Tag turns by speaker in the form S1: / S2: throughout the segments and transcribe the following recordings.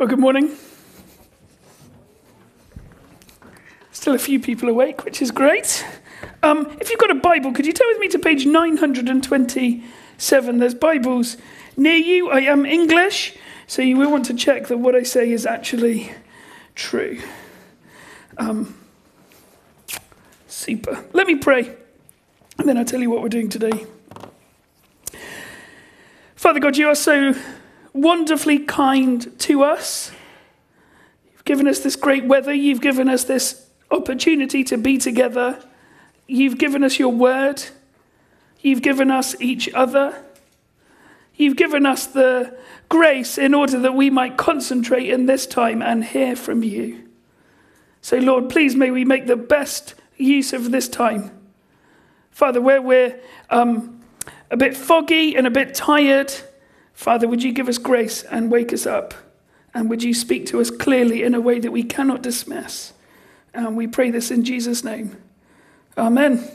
S1: Well, good morning. Still a few people awake, which is great. Um, if you've got a Bible, could you turn with me to page 927? There's Bibles near you. I am English, so you will want to check that what I say is actually true. Um, super. Let me pray, and then I'll tell you what we're doing today. Father God, you are so wonderfully kind to us. You've given us this great weather, you've given us this opportunity to be together. You've given us your word. You've given us each other. You've given us the grace in order that we might concentrate in this time and hear from you. So, Lord, please may we make the best use of this time. Father, where we're um, a bit foggy and a bit tired, Father, would you give us grace and wake us up? And would you speak to us clearly in a way that we cannot dismiss? And we pray this in Jesus' name. Amen.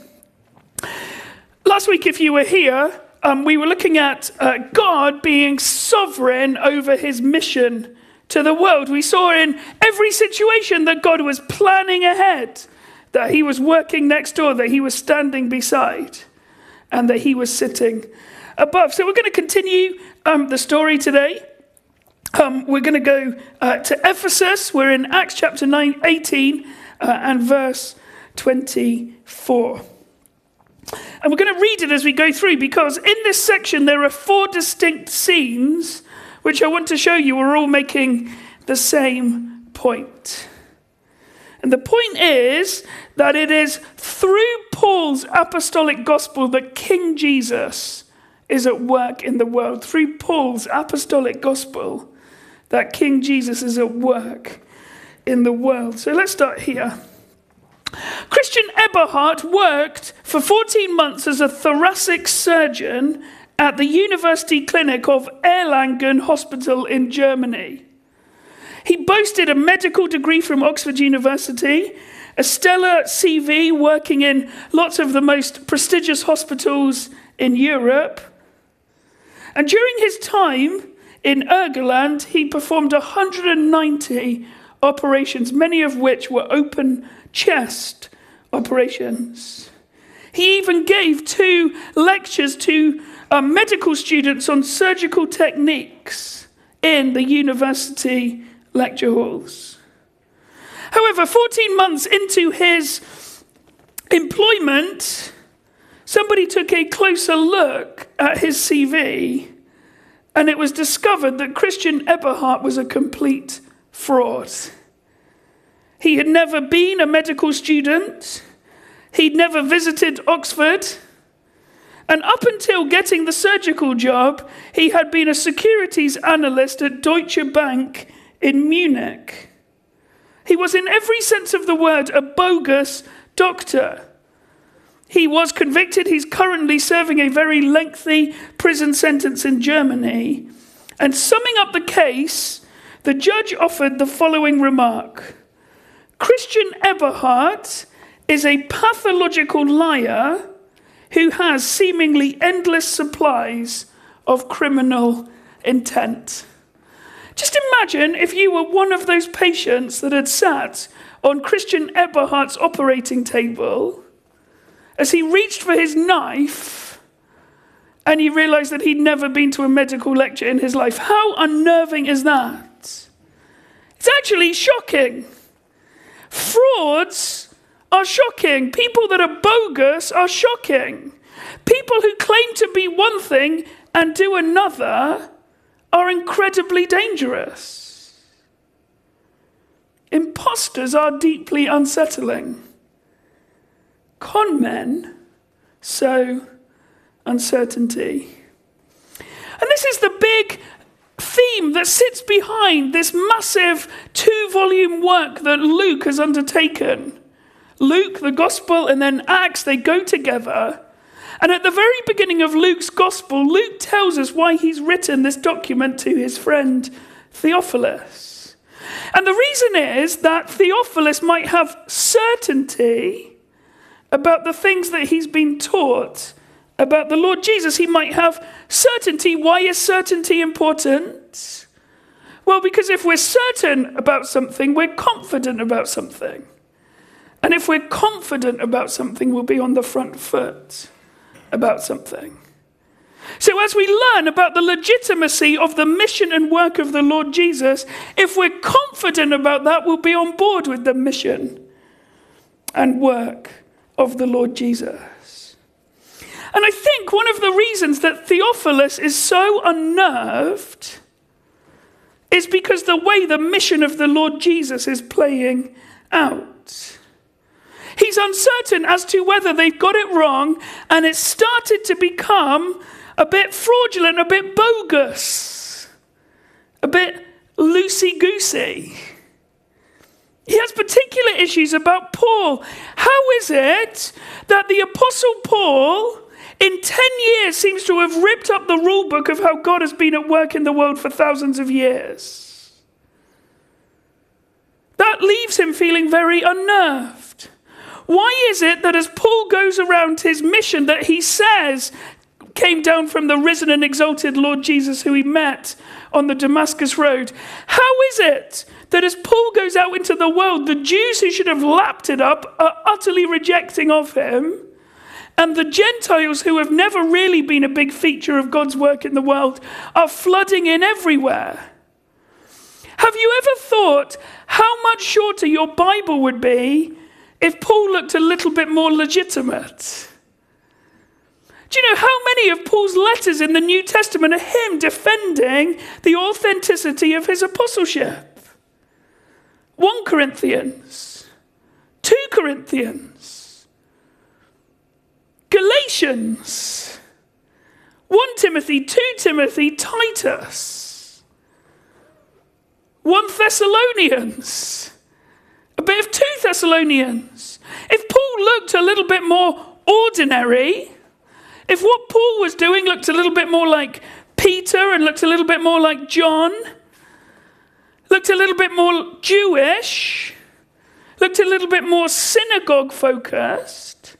S1: Last week, if you were here, um, we were looking at uh, God being sovereign over his mission to the world. We saw in every situation that God was planning ahead, that he was working next door, that he was standing beside and that he was sitting above. So we're going to continue um, the story today. Um, we're going to go uh, to Ephesus. We're in Acts chapter 9, 18 uh, and verse 24. And we're going to read it as we go through because in this section there are four distinct scenes which I want to show you are all making the same point. And the point is that it is through Paul's apostolic gospel that King Jesus is at work in the world. Through Paul's apostolic gospel that King Jesus is at work in the world. So let's start here. Christian Eberhard worked for 14 months as a thoracic surgeon at the University Clinic of Erlangen Hospital in Germany. He boasted a medical degree from Oxford University, a stellar CV working in lots of the most prestigious hospitals in Europe. And during his time in Erlangen, he performed 190 operations, many of which were open chest operations. He even gave two lectures to uh, medical students on surgical techniques in the university lecture halls. However, 14 months into his employment, somebody took a closer look at his CV and it was discovered that Christian Eberhard was a complete fraud. He had never been a medical student, he'd never visited Oxford. And up until getting the surgical job, he had been a securities analyst at Deutsche Bank in Munich. He was, in every sense of the word, a bogus doctor. He was convicted. He's currently serving a very lengthy prison sentence in Germany. And summing up the case, the judge offered the following remark Christian Eberhardt is a pathological liar who has seemingly endless supplies of criminal intent. Just imagine if you were one of those patients that had sat on Christian Eberhardt's operating table as he reached for his knife and he realized that he'd never been to a medical lecture in his life. How unnerving is that? It's actually shocking. Frauds are shocking. People that are bogus are shocking. People who claim to be one thing and do another are incredibly dangerous. Imposters are deeply unsettling. Con men uncertainty. And this is the big theme that sits behind this massive two volume work that Luke has undertaken. Luke, the Gospel, and then Acts, they go together. And at the very beginning of Luke's gospel, Luke tells us why he's written this document to his friend Theophilus. And the reason is that Theophilus might have certainty about the things that he's been taught about the Lord Jesus. He might have certainty. Why is certainty important? Well, because if we're certain about something, we're confident about something. And if we're confident about something, we'll be on the front foot about something. So, as we learn about the legitimacy of the mission and work of the Lord Jesus, if we're confident about that, we'll be on board with the mission and work of the Lord Jesus. And I think one of the reasons that Theophilus is so unnerved is because the way the mission of the Lord Jesus is playing out. He's uncertain as to whether they've got it wrong, and it's started to become a bit fraudulent, a bit bogus, a bit loosey goosey. He has particular issues about Paul. How is it that the Apostle Paul, in 10 years, seems to have ripped up the rule book of how God has been at work in the world for thousands of years? That leaves him feeling very unnerved. Why is it that as Paul goes around his mission, that he says came down from the risen and exalted Lord Jesus who he met on the Damascus Road. How is it that as Paul goes out into the world, the Jews who should have lapped it up are utterly rejecting of him? And the Gentiles, who have never really been a big feature of God's work in the world, are flooding in everywhere. Have you ever thought how much shorter your Bible would be if Paul looked a little bit more legitimate? Do you know how many of Paul's letters in the New Testament are him defending the authenticity of his apostleship? 1 Corinthians, 2 Corinthians, Galatians, 1 Timothy, 2 Timothy, Titus, 1 Thessalonians, a bit of 2 Thessalonians. If Paul looked a little bit more ordinary, if what Paul was doing looked a little bit more like Peter and looked a little bit more like John, looked a little bit more Jewish, looked a little bit more synagogue focused,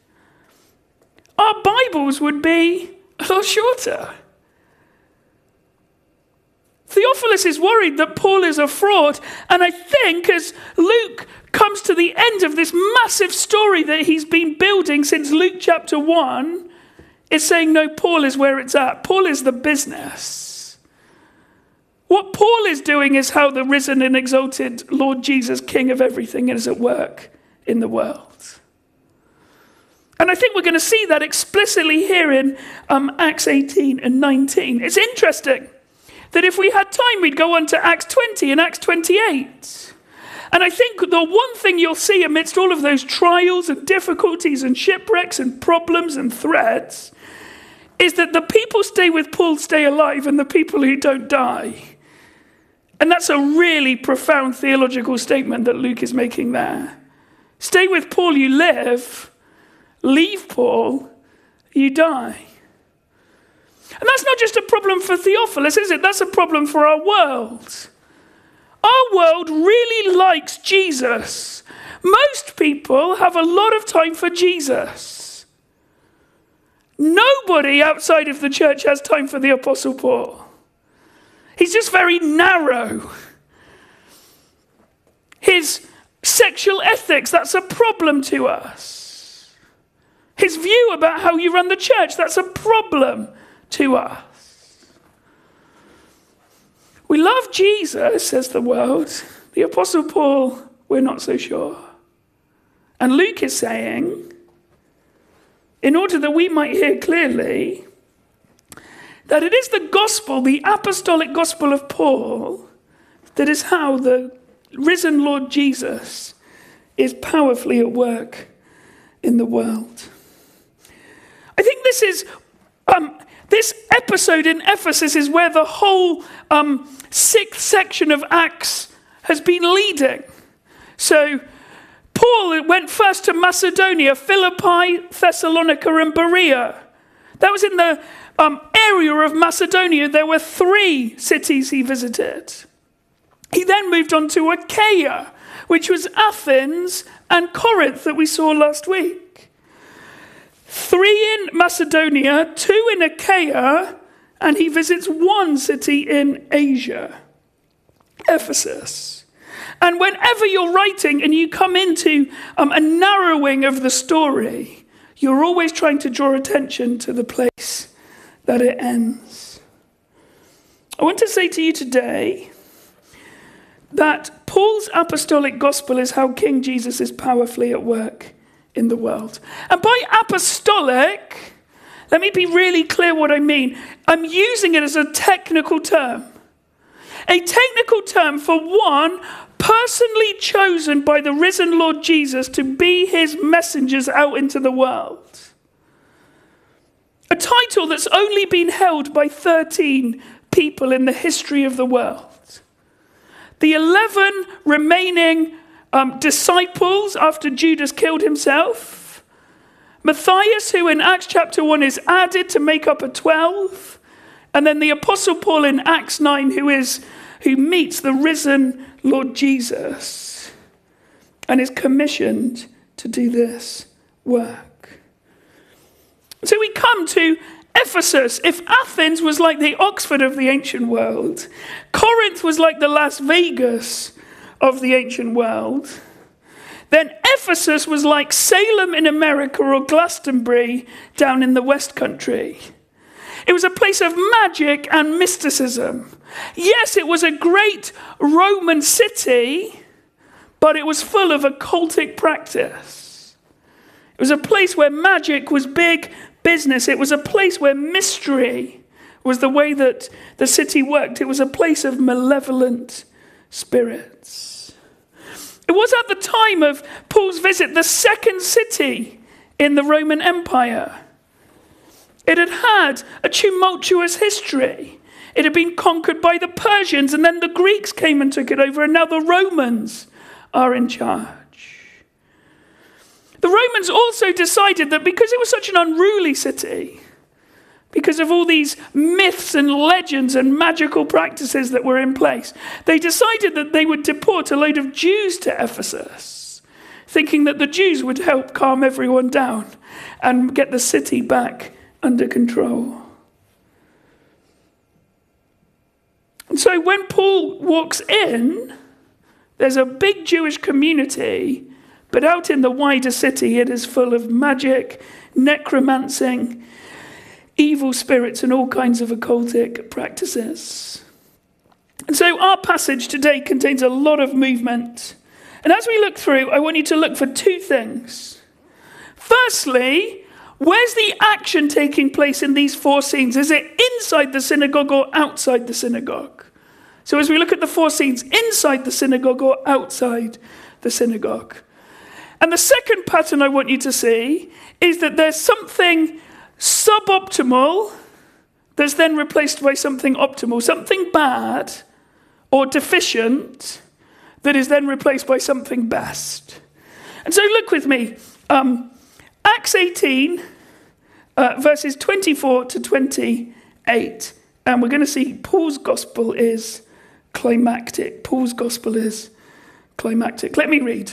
S1: our Bibles would be a lot shorter. Theophilus is worried that Paul is a fraud, and I think as Luke comes to the end of this massive story that he's been building since Luke chapter 1, it's saying, no, Paul is where it's at. Paul is the business. What Paul is doing is how the risen and exalted Lord Jesus, King of everything, is at work in the world. And I think we're going to see that explicitly here in um, Acts 18 and 19. It's interesting that if we had time, we'd go on to Acts 20 and Acts 28. And I think the one thing you'll see amidst all of those trials and difficulties and shipwrecks and problems and threats is that the people stay with Paul stay alive and the people who don't die. And that's a really profound theological statement that Luke is making there. Stay with Paul, you live. Leave Paul, you die. And that's not just a problem for Theophilus, is it? That's a problem for our world. Our world really likes Jesus. Most people have a lot of time for Jesus. Nobody outside of the church has time for the Apostle Paul. He's just very narrow. His sexual ethics, that's a problem to us. His view about how you run the church, that's a problem to us. We love Jesus, says the world. The Apostle Paul, we're not so sure. And Luke is saying, in order that we might hear clearly that it is the gospel, the apostolic gospel of Paul, that is how the risen Lord Jesus is powerfully at work in the world. I think this is um, this episode in Ephesus is where the whole um, sixth section of Acts has been leading. So Paul went first to Macedonia, Philippi, Thessalonica, and Berea. That was in the um, area of Macedonia. There were three cities he visited. He then moved on to Achaia, which was Athens and Corinth that we saw last week. Three in Macedonia, two in Achaia, and he visits one city in Asia. Ephesus. And whenever you're writing and you come into um, a narrowing of the story, you're always trying to draw attention to the place that it ends. I want to say to you today that Paul's apostolic gospel is how King Jesus is powerfully at work in the world. And by apostolic, let me be really clear what I mean. I'm using it as a technical term. A technical term for one personally chosen by the risen Lord Jesus to be his messengers out into the world. A title that's only been held by 13 people in the history of the world. The 11 remaining um, disciples after Judas killed himself. Matthias, who in Acts chapter 1 is added to make up a 12. And then the Apostle Paul in Acts 9, who is who meets the risen Lord Jesus and is commissioned to do this work. So we come to Ephesus. If Athens was like the Oxford of the ancient world, Corinth was like the Las Vegas of the ancient world, then Ephesus was like Salem in America or Glastonbury down in the West Country. It was a place of magic and mysticism. Yes, it was a great Roman city, but it was full of occultic practice. It was a place where magic was big business. It was a place where mystery was the way that the city worked. It was a place of malevolent spirits. It was at the time of Paul's visit the second city in the Roman Empire. It had had a tumultuous history. It had been conquered by the Persians, and then the Greeks came and took it over, and now the Romans are in charge. The Romans also decided that because it was such an unruly city, because of all these myths and legends and magical practices that were in place, they decided that they would deport a load of Jews to Ephesus, thinking that the Jews would help calm everyone down and get the city back under control. And so when Paul walks in, there's a big Jewish community, but out in the wider city, it is full of magic, necromancing, evil spirits, and all kinds of occultic practices. And so our passage today contains a lot of movement. And as we look through, I want you to look for two things. Firstly, where's the action taking place in these four scenes? Is it inside the synagogue or outside the synagogue? So, as we look at the four scenes, inside the synagogue or outside the synagogue. And the second pattern I want you to see is that there's something suboptimal that's then replaced by something optimal, something bad or deficient that is then replaced by something best. And so, look with me. Um, Acts 18, uh, verses 24 to 28. And we're going to see Paul's gospel is climactic. Paul's gospel is climactic. Let me read.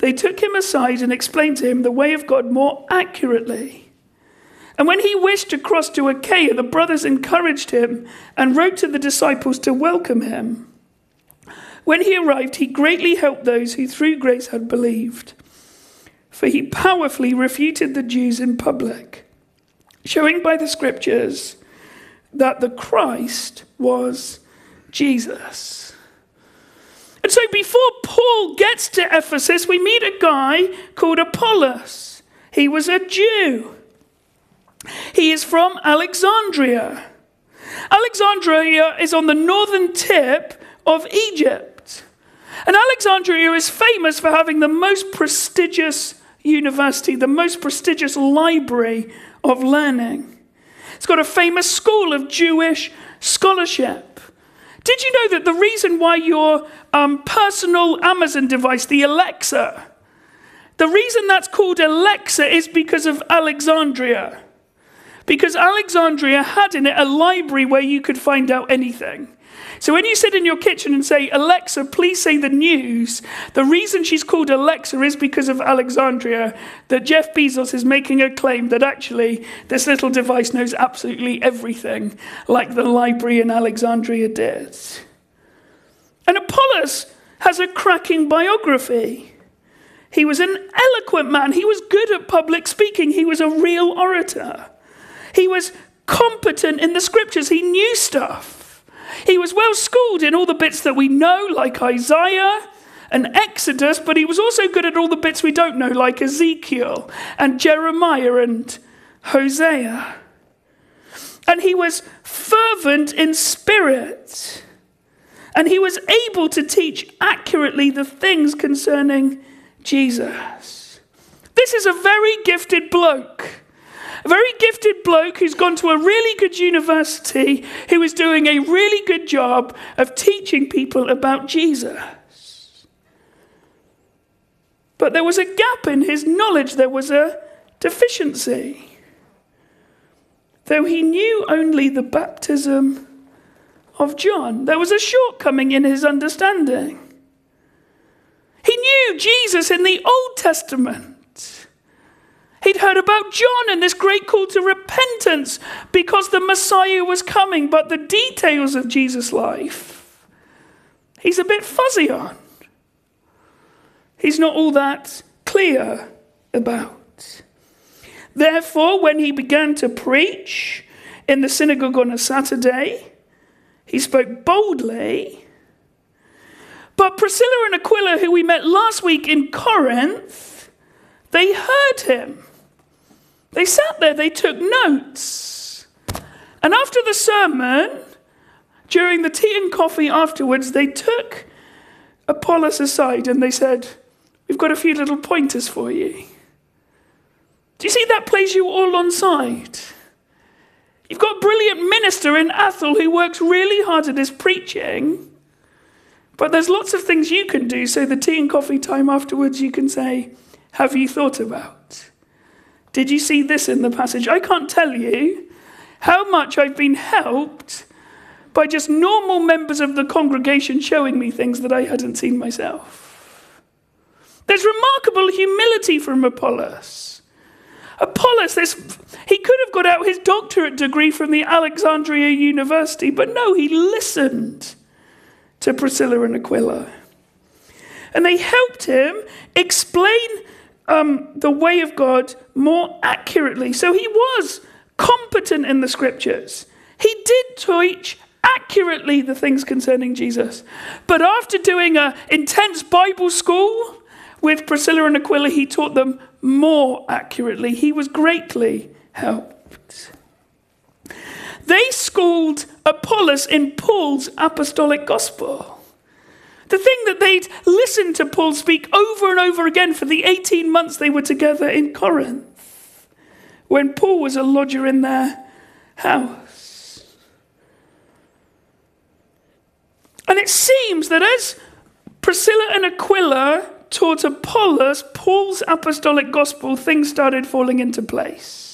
S1: they took him aside and explained to him the way of God more accurately. And when he wished to cross to Achaia, the brothers encouraged him and wrote to the disciples to welcome him. When he arrived, he greatly helped those who through grace had believed, for he powerfully refuted the Jews in public, showing by the scriptures that the Christ was Jesus. And so before Paul gets to Ephesus, we meet a guy called Apollos. He was a Jew. He is from Alexandria. Alexandria is on the northern tip of Egypt. And Alexandria is famous for having the most prestigious university, the most prestigious library of learning. It's got a famous school of Jewish scholarship. Did you know that the reason why your um, personal Amazon device, the Alexa, the reason that's called Alexa is because of Alexandria. Because Alexandria had in it a library where you could find out anything. So when you sit in your kitchen and say, Alexa, please say the news, the reason she's called Alexa is because of Alexandria, that Jeff Bezos is making a claim that actually this little device knows absolutely everything, like the library in Alexandria did. And Apollos has a cracking biography. He was an eloquent man. He was good at public speaking. He was a real orator. He was competent in the scriptures. He knew stuff. He was well schooled in all the bits that we know, like Isaiah and Exodus, but he was also good at all the bits we don't know, like Ezekiel and Jeremiah and Hosea. And he was fervent in spirit. And he was able to teach accurately the things concerning Jesus. This is a very gifted bloke. A very gifted bloke who's gone to a really good university, who is doing a really good job of teaching people about Jesus. But there was a gap in his knowledge, there was a deficiency. Though he knew only the baptism of John, there was a shortcoming in his understanding. He knew Jesus in the Old Testament. He'd heard about John and this great call to repentance because the Messiah was coming, but the details of Jesus' life, he's a bit fuzzy on. He's not all that clear about. Therefore, when he began to preach in the synagogue on a Saturday, he spoke boldly but Priscilla and Aquila, who we met last week in Corinth, they heard him. They sat there, they took notes. And after the sermon, during the tea and coffee afterwards, they took Apollos aside and they said, We've got a few little pointers for you. Do you see that plays you all on side? You've got a brilliant minister in Athol who works really hard at his preaching. But there's lots of things you can do. So the tea and coffee time afterwards, you can say, Have you thought about? Did you see this in the passage? I can't tell you how much I've been helped by just normal members of the congregation showing me things that I hadn't seen myself. There's remarkable humility from Apollos. Apollos, this, he could have got out his doctorate degree from the Alexandria University, but no, he listened to Priscilla and Aquila. And they helped him explain um, the way of God more accurately. So he was competent in the scriptures. He did teach accurately the things concerning Jesus. But after doing an intense Bible school with Priscilla and Aquila, he taught them more accurately. He was greatly helped. They schooled Apollos in Paul's apostolic gospel. The thing that they'd listened to Paul speak over and over again for the 18 months they were together in Corinth, when Paul was a lodger in their house. And it seems that as Priscilla and Aquila taught Apollos Paul's apostolic gospel, things started falling into place.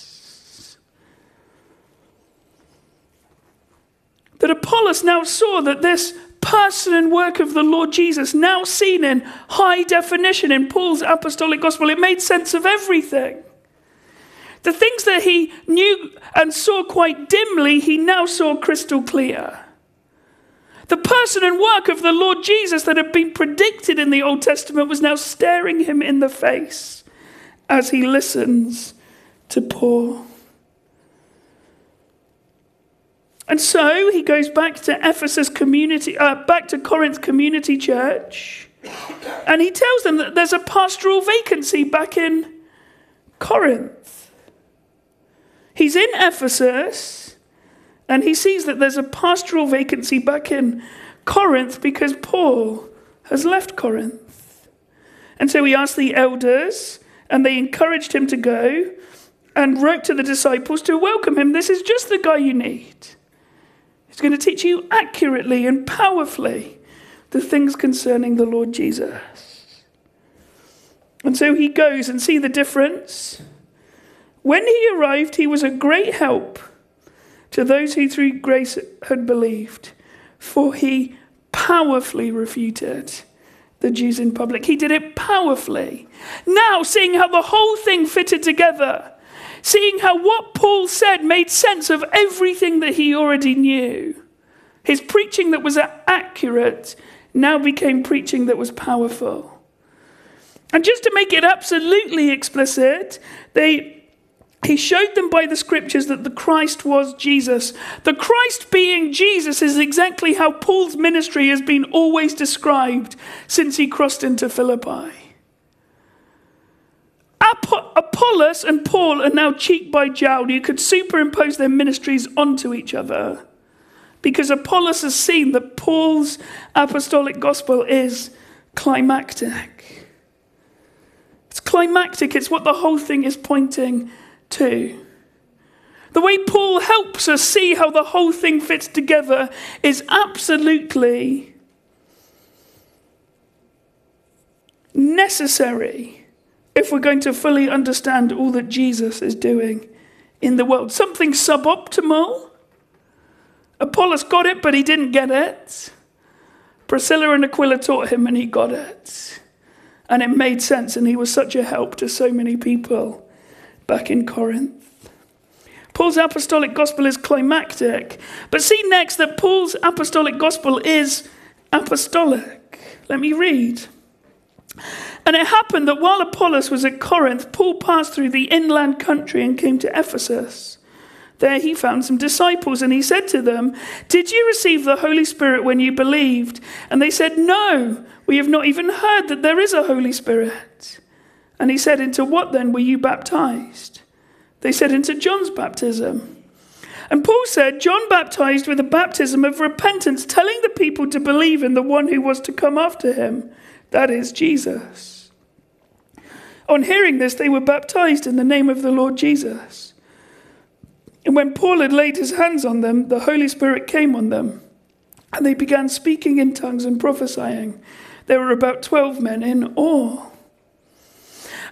S1: that Apollos now saw that this person and work of the Lord Jesus, now seen in high definition in Paul's apostolic gospel, it made sense of everything. The things that he knew and saw quite dimly, he now saw crystal clear. The person and work of the Lord Jesus that had been predicted in the Old Testament was now staring him in the face as he listens to Paul. And so he goes back to Ephesus community, uh, back to Corinth community church, and he tells them that there's a pastoral vacancy back in Corinth. He's in Ephesus, and he sees that there's a pastoral vacancy back in Corinth because Paul has left Corinth. And so he asked the elders, and they encouraged him to go and wrote to the disciples to welcome him. This is just the guy you need. He's going to teach you accurately and powerfully the things concerning the Lord Jesus. And so he goes and see the difference. When he arrived, he was a great help to those who through grace had believed, for he powerfully refuted the Jews in public. He did it powerfully. Now, seeing how the whole thing fitted together, seeing how what Paul said made sense of everything that he already knew, his preaching that was accurate now became preaching that was powerful. And just to make it absolutely explicit, they he showed them by the scriptures that the Christ was Jesus. The Christ being Jesus is exactly how Paul's ministry has been always described since he crossed into Philippi. Apollos and Paul are now cheek by jowl. You could superimpose their ministries onto each other because Apollos has seen that Paul's apostolic gospel is climactic. It's climactic, it's what the whole thing is pointing to. The way Paul helps us see how the whole thing fits together is absolutely necessary if we're going to fully understand all that Jesus is doing in the world. Something suboptimal. Apollos got it, but he didn't get it. Priscilla and Aquila taught him, and he got it. And it made sense, and he was such a help to so many people back in Corinth. Paul's apostolic gospel is climactic. But see next that Paul's apostolic gospel is apostolic. Let me read. And it happened that while Apollos was at Corinth, Paul passed through the inland country and came to Ephesus. There he found some disciples and he said to them, Did you receive the Holy Spirit when you believed? And they said, No, we have not even heard that there is a Holy Spirit. And he said, Into what then were you baptized? They said, Into John's baptism. And Paul said, John baptized with a baptism of repentance, telling the people to believe in the one who was to come after him, that is, Jesus. On hearing this, they were baptized in the name of the Lord Jesus. And when Paul had laid his hands on them, the Holy Spirit came on them, and they began speaking in tongues and prophesying. There were about 12 men in all.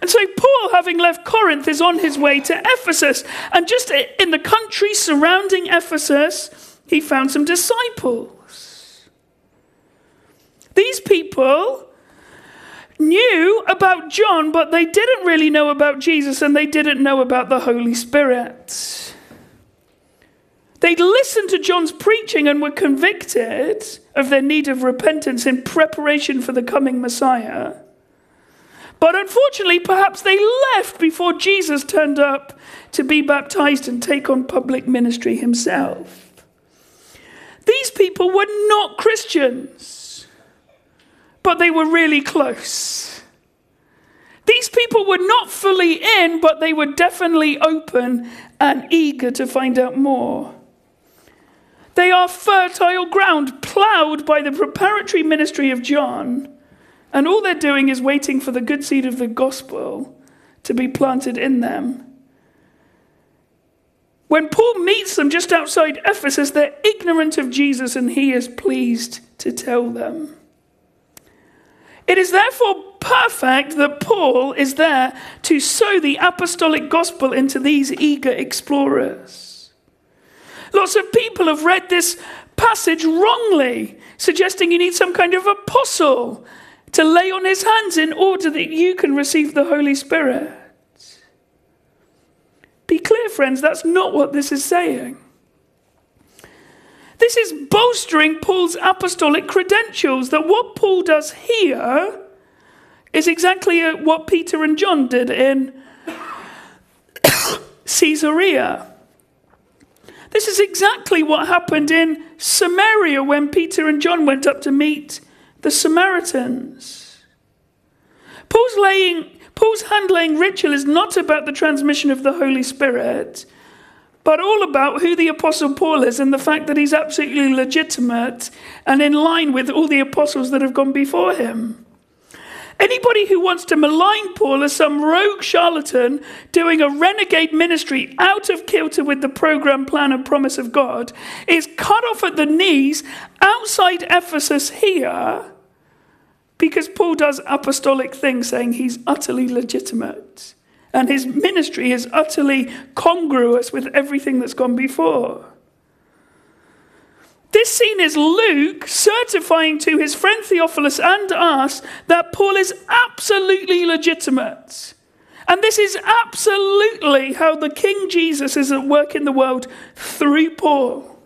S1: And so Paul, having left Corinth, is on his way to Ephesus. And just in the country surrounding Ephesus, he found some disciples. These people knew about John, but they didn't really know about Jesus and they didn't know about the Holy Spirit. They'd listened to John's preaching and were convicted of their need of repentance in preparation for the coming Messiah. But unfortunately, perhaps they left before Jesus turned up to be baptized and take on public ministry himself. These people were not Christians, but they were really close. These people were not fully in, but they were definitely open and eager to find out more. They are fertile ground, ploughed by the preparatory ministry of John and all they're doing is waiting for the good seed of the gospel to be planted in them. When Paul meets them just outside Ephesus, they're ignorant of Jesus and he is pleased to tell them. It is therefore perfect that Paul is there to sow the apostolic gospel into these eager explorers. Lots of people have read this passage wrongly, suggesting you need some kind of apostle to lay on his hands in order that you can receive the Holy Spirit. Be clear, friends, that's not what this is saying. This is bolstering Paul's apostolic credentials that what Paul does here is exactly uh, what Peter and John did in Caesarea. This is exactly what happened in Samaria when Peter and John went up to meet the Samaritans. Paul's, laying, Paul's ritual is not about the transmission of the Holy Spirit, but all about who the Apostle Paul is and the fact that he's absolutely legitimate and in line with all the apostles that have gone before him. Anybody who wants to malign Paul as some rogue charlatan doing a renegade ministry out of kilter with the program, plan, and promise of God is cut off at the knees outside Ephesus here because Paul does apostolic things saying he's utterly legitimate and his ministry is utterly congruous with everything that's gone before. This scene is Luke certifying to his friend Theophilus and us that Paul is absolutely legitimate. And this is absolutely how the King Jesus is at work in the world through Paul.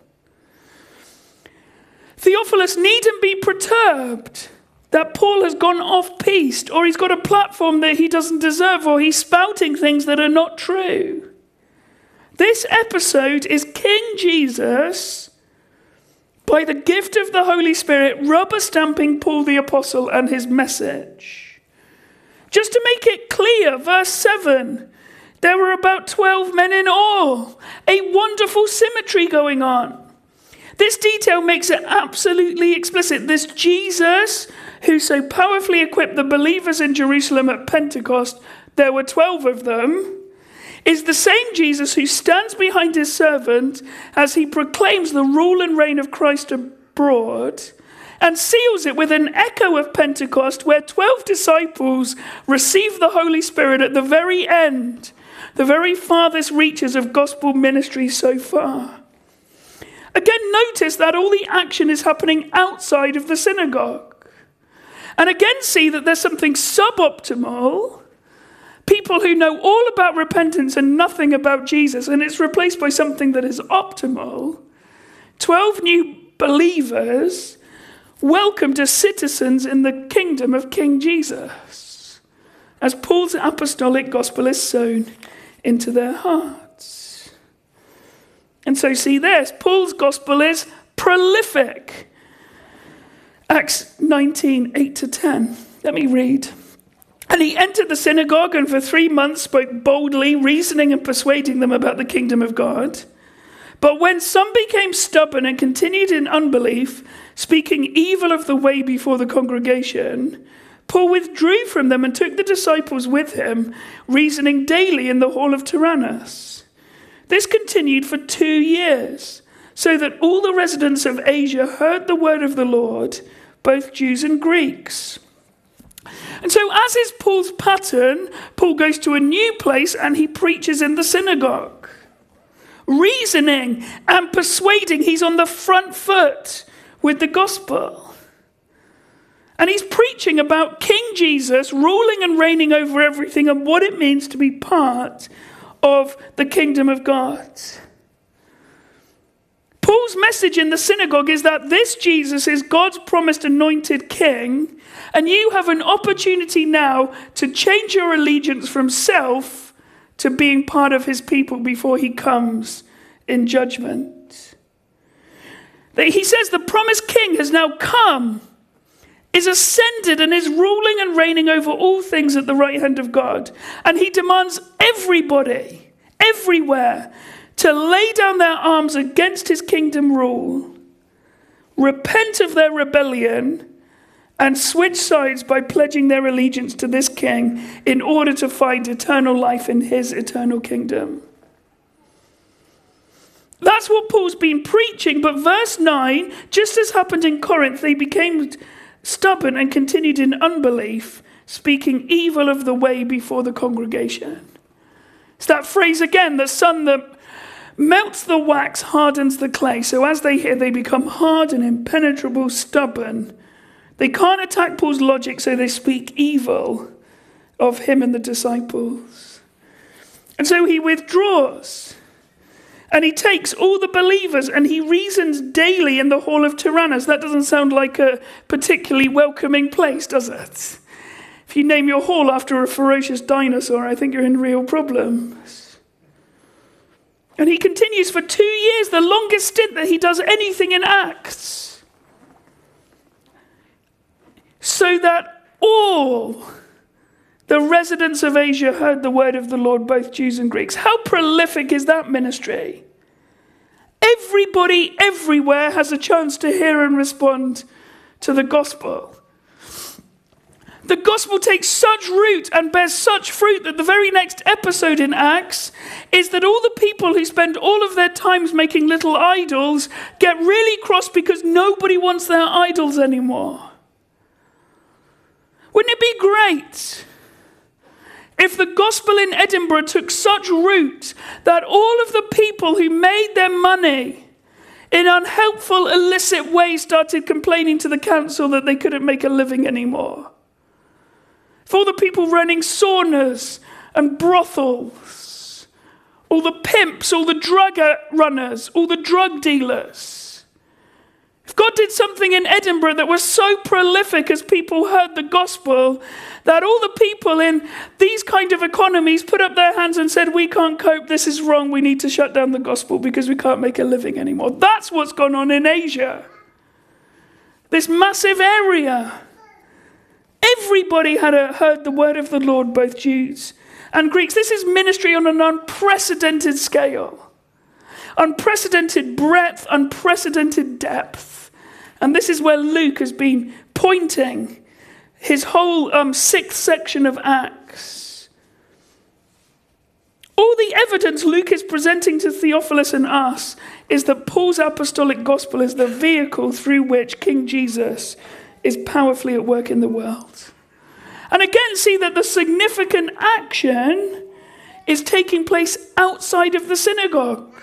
S1: Theophilus needn't be perturbed that Paul has gone off piste or he's got a platform that he doesn't deserve or he's spouting things that are not true. This episode is King Jesus by the gift of the Holy Spirit, rubber stamping Paul the Apostle and his message. Just to make it clear, verse 7 there were about 12 men in all, a wonderful symmetry going on. This detail makes it absolutely explicit. This Jesus, who so powerfully equipped the believers in Jerusalem at Pentecost, there were 12 of them is the same Jesus who stands behind his servant as he proclaims the rule and reign of Christ abroad and seals it with an echo of Pentecost, where 12 disciples receive the Holy Spirit at the very end, the very farthest reaches of gospel ministry so far. Again, notice that all the action is happening outside of the synagogue. And again, see that there's something suboptimal people who know all about repentance and nothing about Jesus, and it's replaced by something that is optimal. 12 new believers welcomed as citizens in the kingdom of King Jesus, as Paul's apostolic gospel is sown into their hearts. And so, see this Paul's gospel is prolific. Acts 19 8 to 10. Let me read. And he entered the synagogue and for three months spoke boldly, reasoning and persuading them about the kingdom of God. But when some became stubborn and continued in unbelief, speaking evil of the way before the congregation, Paul withdrew from them and took the disciples with him, reasoning daily in the hall of Tyrannus. This continued for two years, so that all the residents of Asia heard the word of the Lord, both Jews and Greeks. And so, as is Paul's pattern, Paul goes to a new place and he preaches in the synagogue. Reasoning and persuading, he's on the front foot with the gospel. And he's preaching about King Jesus ruling and reigning over everything and what it means to be part of the kingdom of God. Paul's message in the synagogue is that this Jesus is God's promised anointed king and you have an opportunity now to change your allegiance from self to being part of his people before he comes in judgment. He says the promised king has now come, is ascended, and is ruling and reigning over all things at the right hand of God. And he demands everybody, everywhere, to lay down their arms against his kingdom rule, repent of their rebellion and switch sides by pledging their allegiance to this king in order to find eternal life in his eternal kingdom. That's what Paul's been preaching, but verse 9, just as happened in Corinth, they became stubborn and continued in unbelief, speaking evil of the way before the congregation. It's that phrase again the son that melts the wax hardens the clay. So as they hear, they become hard and impenetrable, stubborn they can't attack Paul's logic, so they speak evil of him and the disciples. And so he withdraws. And he takes all the believers and he reasons daily in the hall of Tyrannus. That doesn't sound like a particularly welcoming place, does it? If you name your hall after a ferocious dinosaur, I think you're in real problems. And he continues for two years, the longest stint that he does anything in Acts so that all the residents of Asia heard the word of the Lord, both Jews and Greeks. How prolific is that ministry? Everybody, everywhere, has a chance to hear and respond to the gospel. The gospel takes such root and bears such fruit that the very next episode in Acts is that all the people who spend all of their times making little idols get really cross because nobody wants their idols anymore. Wouldn't it be great if the gospel in Edinburgh took such root that all of the people who made their money in unhelpful, illicit ways started complaining to the council that they couldn't make a living anymore? For the people running saunas and brothels, all the pimps, all the drug uh, runners, all the drug dealers. If God did something in Edinburgh that was so prolific as people heard the gospel, that all the people in these kind of economies put up their hands and said, We can't cope, this is wrong, we need to shut down the gospel because we can't make a living anymore. That's what's gone on in Asia. This massive area. Everybody had heard the word of the Lord, both Jews and Greeks. This is ministry on an unprecedented scale, unprecedented breadth, unprecedented depth. And this is where Luke has been pointing his whole um, sixth section of Acts. All the evidence Luke is presenting to Theophilus and us is that Paul's apostolic gospel is the vehicle through which King Jesus is powerfully at work in the world. And again, see that the significant action is taking place outside of the synagogue.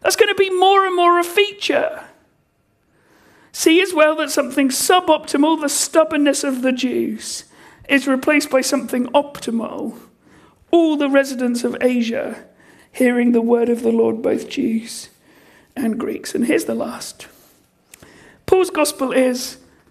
S1: That's going to be more and more a feature. See as well that something suboptimal, the stubbornness of the Jews, is replaced by something optimal. All the residents of Asia hearing the word of the Lord, both Jews and Greeks. And here's the last Paul's gospel is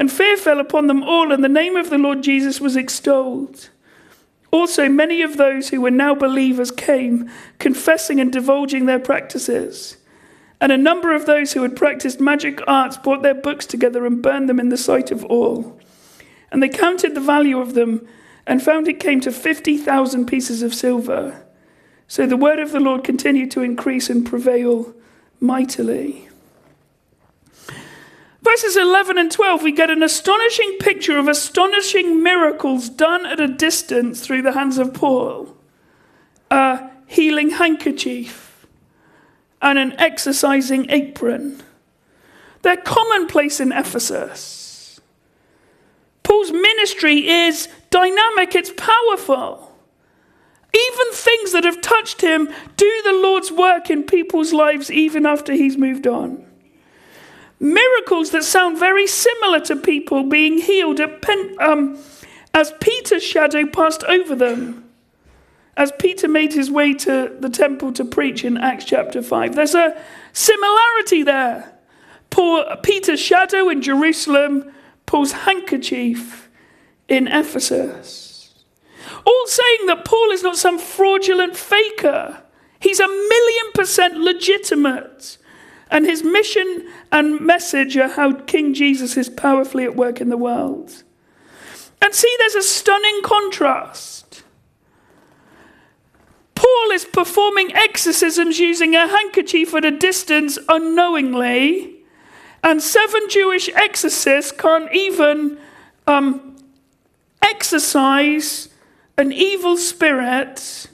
S1: And fear fell upon them all, and the name of the Lord Jesus was extolled. Also, many of those who were now believers came, confessing and divulging their practices. And a number of those who had practiced magic arts brought their books together and burned them in the sight of all. And they counted the value of them and found it came to 50,000 pieces of silver. So the word of the Lord continued to increase and prevail mightily. Verses 11 and 12, we get an astonishing picture of astonishing miracles done at a distance through the hands of Paul a healing handkerchief and an exercising apron. They're commonplace in Ephesus. Paul's ministry is dynamic, it's powerful. Even things that have touched him do the Lord's work in people's lives even after he's moved on. Miracles that sound very similar to people being healed Pen- um, as Peter's shadow passed over them. As Peter made his way to the temple to preach in Acts chapter 5. There's a similarity there. Paul, Peter's shadow in Jerusalem, Paul's handkerchief in Ephesus. All saying that Paul is not some fraudulent faker. He's a million percent legitimate. And his mission and message are how King Jesus is powerfully at work in the world. And see, there's a stunning contrast. Paul is performing exorcisms using a handkerchief at a distance unknowingly, and seven Jewish exorcists can't even um, exorcise an evil spirit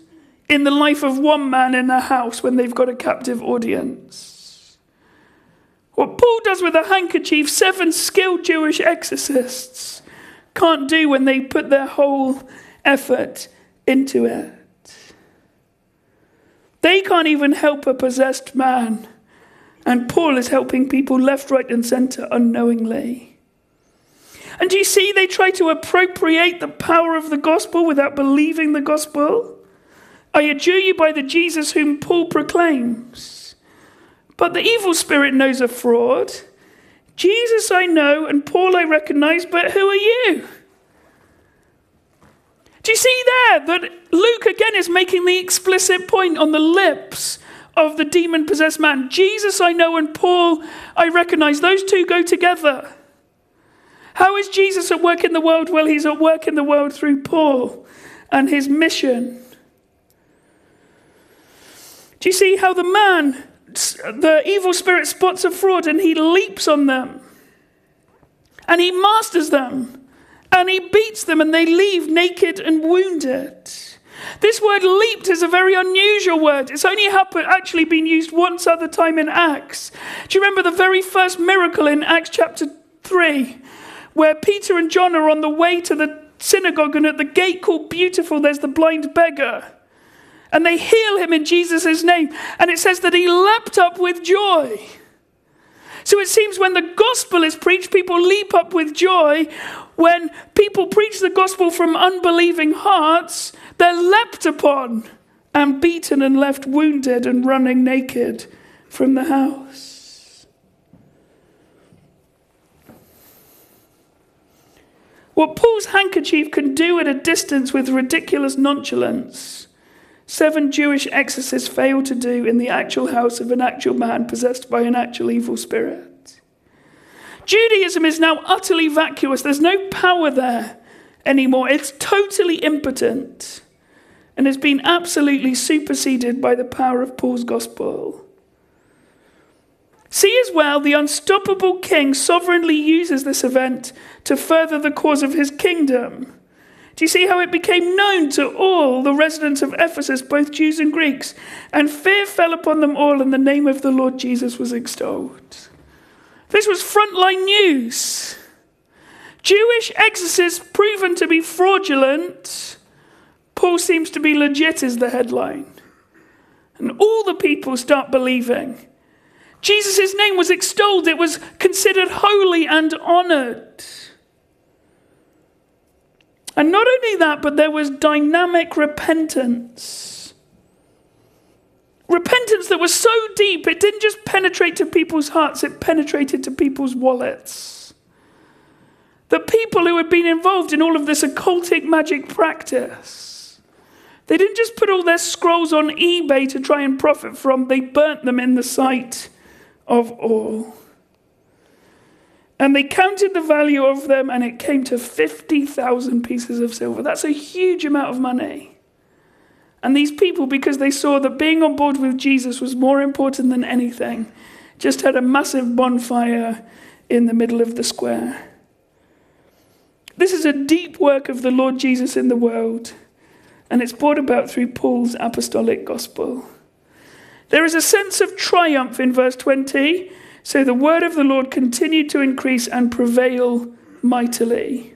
S1: in the life of one man in a house when they've got a captive audience. What Paul does with a handkerchief, seven skilled Jewish exorcists can't do when they put their whole effort into it. They can't even help a possessed man. And Paul is helping people left, right, and center unknowingly. And do you see they try to appropriate the power of the gospel without believing the gospel? I adjure you by the Jesus whom Paul proclaims. But the evil spirit knows a fraud. Jesus I know, and Paul I recognize, but who are you? Do you see there that Luke again is making the explicit point on the lips of the demon possessed man? Jesus, I know, and Paul, I recognize. Those two go together. How is Jesus at work in the world? Well, he's at work in the world through Paul and his mission. Do you see how the man, the evil spirit, spots a fraud and he leaps on them and he masters them? and he beats them and they leave naked and wounded. This word leaped is a very unusual word. It's only actually been used once other time in Acts. Do you remember the very first miracle in Acts chapter 3, where Peter and John are on the way to the synagogue and at the gate called Beautiful, there's the blind beggar. And they heal him in Jesus' name. And it says that he leapt up with joy. So it seems when the gospel is preached, people leap up with joy. When people preach the gospel from unbelieving hearts, they're leapt upon and beaten and left wounded and running naked from the house. What Paul's handkerchief can do at a distance with ridiculous nonchalance seven Jewish exorcists failed to do in the actual house of an actual man possessed by an actual evil spirit. Judaism is now utterly vacuous. There's no power there anymore. It's totally impotent and has been absolutely superseded by the power of Paul's gospel. See as well, the unstoppable king sovereignly uses this event to further the cause of his kingdom. Do you see how it became known to all the residents of Ephesus, both Jews and Greeks? And fear fell upon them all, and the name of the Lord Jesus was extolled. This was frontline news. Jewish exorcists proven to be fraudulent. Paul seems to be legit, is the headline. And all the people start believing. Jesus' name was extolled, it was considered holy and honored. And not only that, but there was dynamic repentance. Repentance that was so deep, it didn't just penetrate to people's hearts, it penetrated to people's wallets. The people who had been involved in all of this occultic magic practice, they didn't just put all their scrolls on eBay to try and profit from, they burnt them in the sight of all. And they counted the value of them, and it came to 50,000 pieces of silver. That's a huge amount of money. And these people, because they saw that being on board with Jesus was more important than anything, just had a massive bonfire in the middle of the square. This is a deep work of the Lord Jesus in the world, and it's brought about through Paul's apostolic gospel. There is a sense of triumph in verse 20 so the word of the Lord continued to increase and prevail mightily.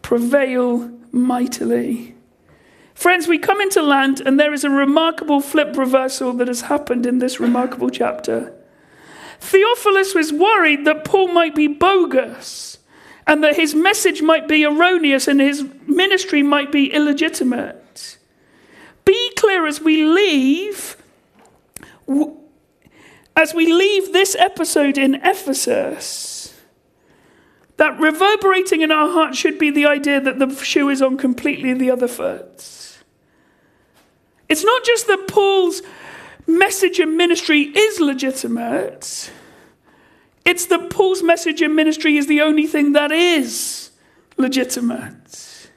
S1: Prevail mightily. Friends, we come into land, and there is a remarkable flip reversal that has happened in this remarkable chapter. Theophilus was worried that Paul might be bogus and that his message might be erroneous and his ministry might be illegitimate. Be clear as we leave as we leave this episode in Ephesus, that reverberating in our hearts should be the idea that the shoe is on completely the other foot. It's not just that Paul's message and ministry is legitimate, it's that Paul's message and ministry is the only thing that is legitimate.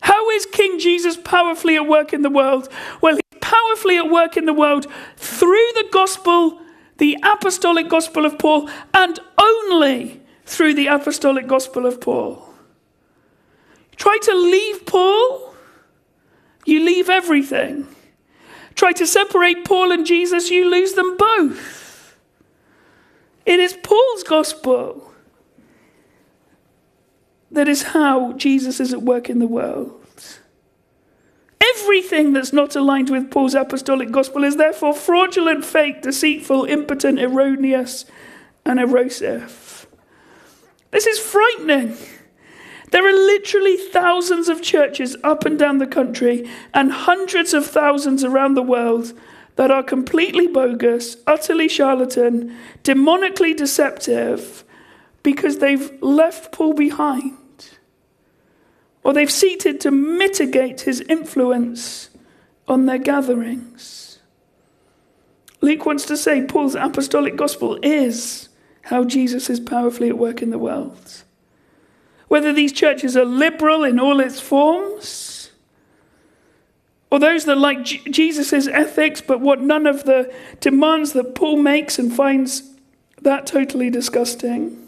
S1: How is King Jesus powerfully at work in the world? Well, he's powerfully at work in the world through the gospel the apostolic gospel of Paul and only through the apostolic gospel of Paul. Try to leave Paul, you leave everything. Try to separate Paul and Jesus, you lose them both. It is Paul's gospel that is how Jesus is at work in the world. Everything that's not aligned with Paul's apostolic gospel is therefore fraudulent, fake, deceitful, impotent, erroneous, and erosive. This is frightening. There are literally thousands of churches up and down the country and hundreds of thousands around the world that are completely bogus, utterly charlatan, demonically deceptive because they've left Paul behind or they've seated to mitigate his influence on their gatherings. Luke wants to say Paul's apostolic gospel is how Jesus is powerfully at work in the world. Whether these churches are liberal in all its forms, or those that like Jesus' ethics but want none of the demands that Paul makes and finds that totally disgusting.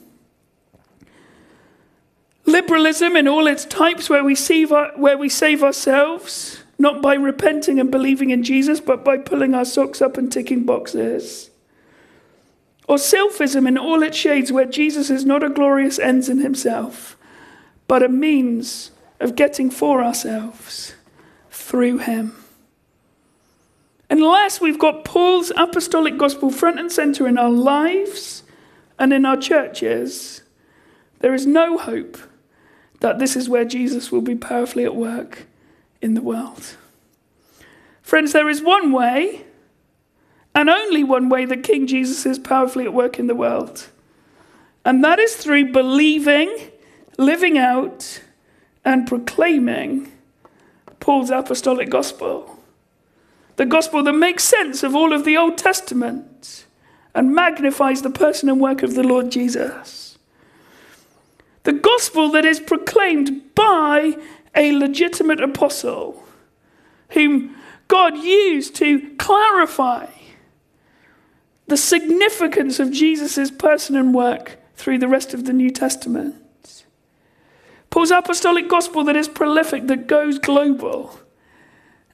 S1: Liberalism in all its types, where we, save our, where we save ourselves, not by repenting and believing in Jesus, but by pulling our socks up and ticking boxes. Or selfism in all its shades, where Jesus is not a glorious end in himself, but a means of getting for ourselves through him. Unless we've got Paul's apostolic gospel front and center in our lives and in our churches, there is no hope that this is where Jesus will be powerfully at work in the world. Friends, there is one way, and only one way, that King Jesus is powerfully at work in the world. And that is through believing, living out, and proclaiming Paul's apostolic gospel. The gospel that makes sense of all of the Old Testament and magnifies the person and work of the Lord Jesus. The gospel that is proclaimed by a legitimate apostle whom God used to clarify the significance of Jesus' person and work through the rest of the New Testament. Paul's apostolic gospel that is prolific, that goes global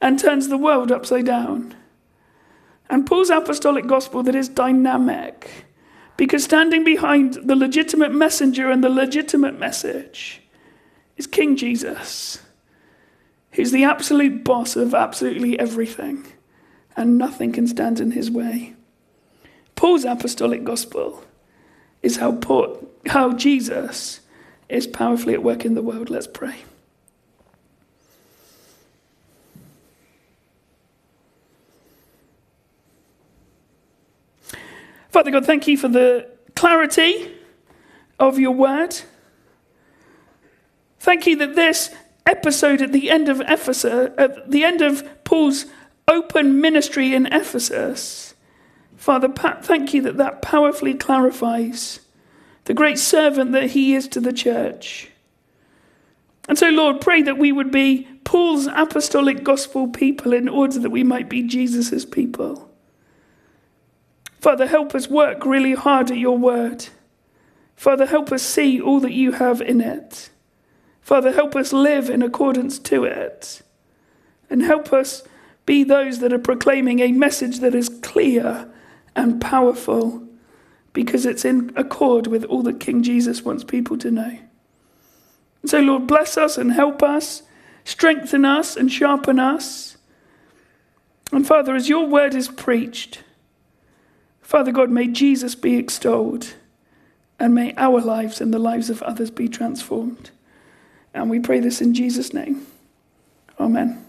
S1: and turns the world upside down. And Paul's apostolic gospel that is dynamic because standing behind the legitimate messenger and the legitimate message is King Jesus, who's the absolute boss of absolutely everything, and nothing can stand in his way. Paul's apostolic gospel is how, Paul, how Jesus is powerfully at work in the world. Let's pray. Father God, thank you for the clarity of your word. Thank you that this episode at the end of Ephesus, uh, at the end of Paul's open ministry in Ephesus, Father, thank you that that powerfully clarifies the great servant that he is to the church. And so, Lord, pray that we would be Paul's apostolic gospel people in order that we might be Jesus' people. Father, help us work really hard at your word. Father, help us see all that you have in it. Father, help us live in accordance to it. And help us be those that are proclaiming a message that is clear and powerful because it's in accord with all that King Jesus wants people to know. so, Lord, bless us and help us, strengthen us and sharpen us. And Father, as your word is preached, Father God, may Jesus be extolled and may our lives and the lives of others be transformed. And we pray this in Jesus' name. Amen.